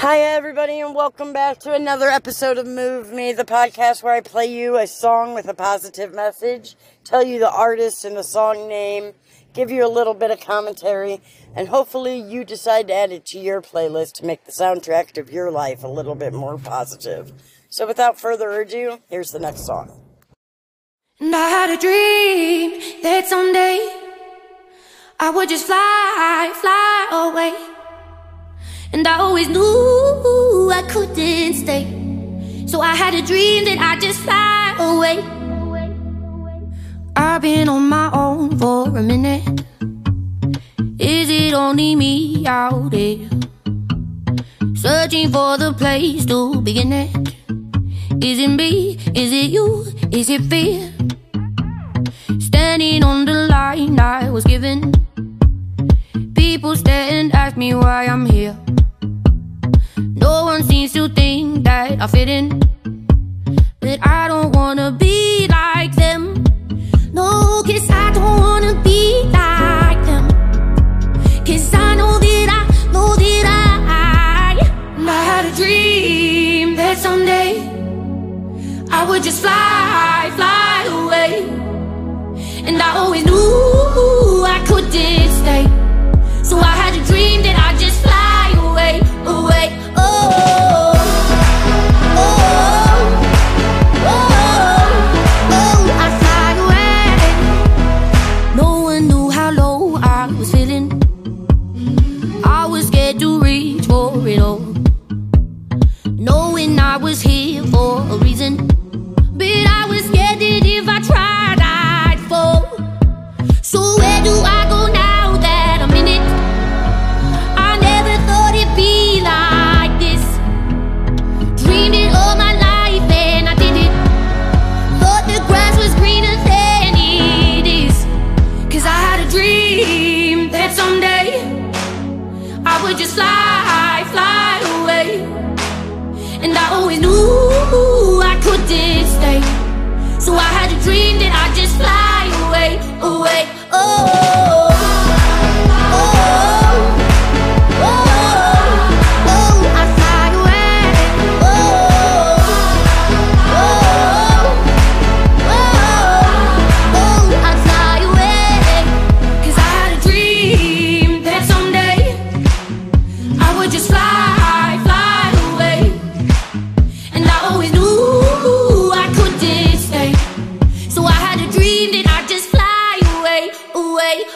Hi, everybody, and welcome back to another episode of Move Me, the podcast where I play you a song with a positive message, tell you the artist and the song name, give you a little bit of commentary, and hopefully you decide to add it to your playlist to make the soundtrack of your life a little bit more positive. So, without further ado, here's the next song. And I had a dream that someday I would just fly, fly away. And I always knew I couldn't stay. So I had a dream that I'd just fly away. I've been on my own for a minute. Is it only me out there? Searching for the place to begin it. Is it me? Is it you? Is it fear? Standing on the line I was given. People stare and ask me why I'm here. I fit in. But I don't wanna be like them. No, cause I don't wanna be like them. Cause I know that I, know that I, I had a dream that someday I would just fly, fly away. And I always was here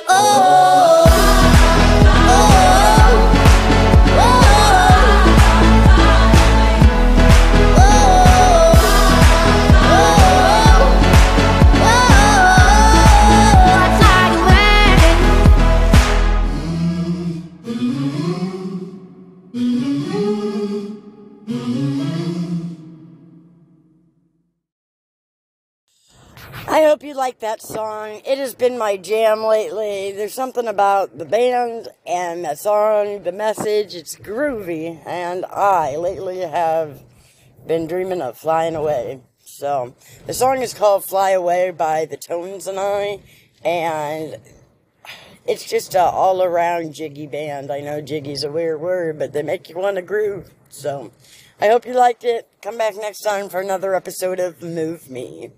oh, hope you like that song. It has been my jam lately. There's something about the band and that song, the message, it's groovy. And I lately have been dreaming of flying away. So, the song is called Fly Away by the Tones and I. And it's just a all around jiggy band. I know jiggy's a weird word, but they make you want to groove. So, I hope you liked it. Come back next time for another episode of Move Me.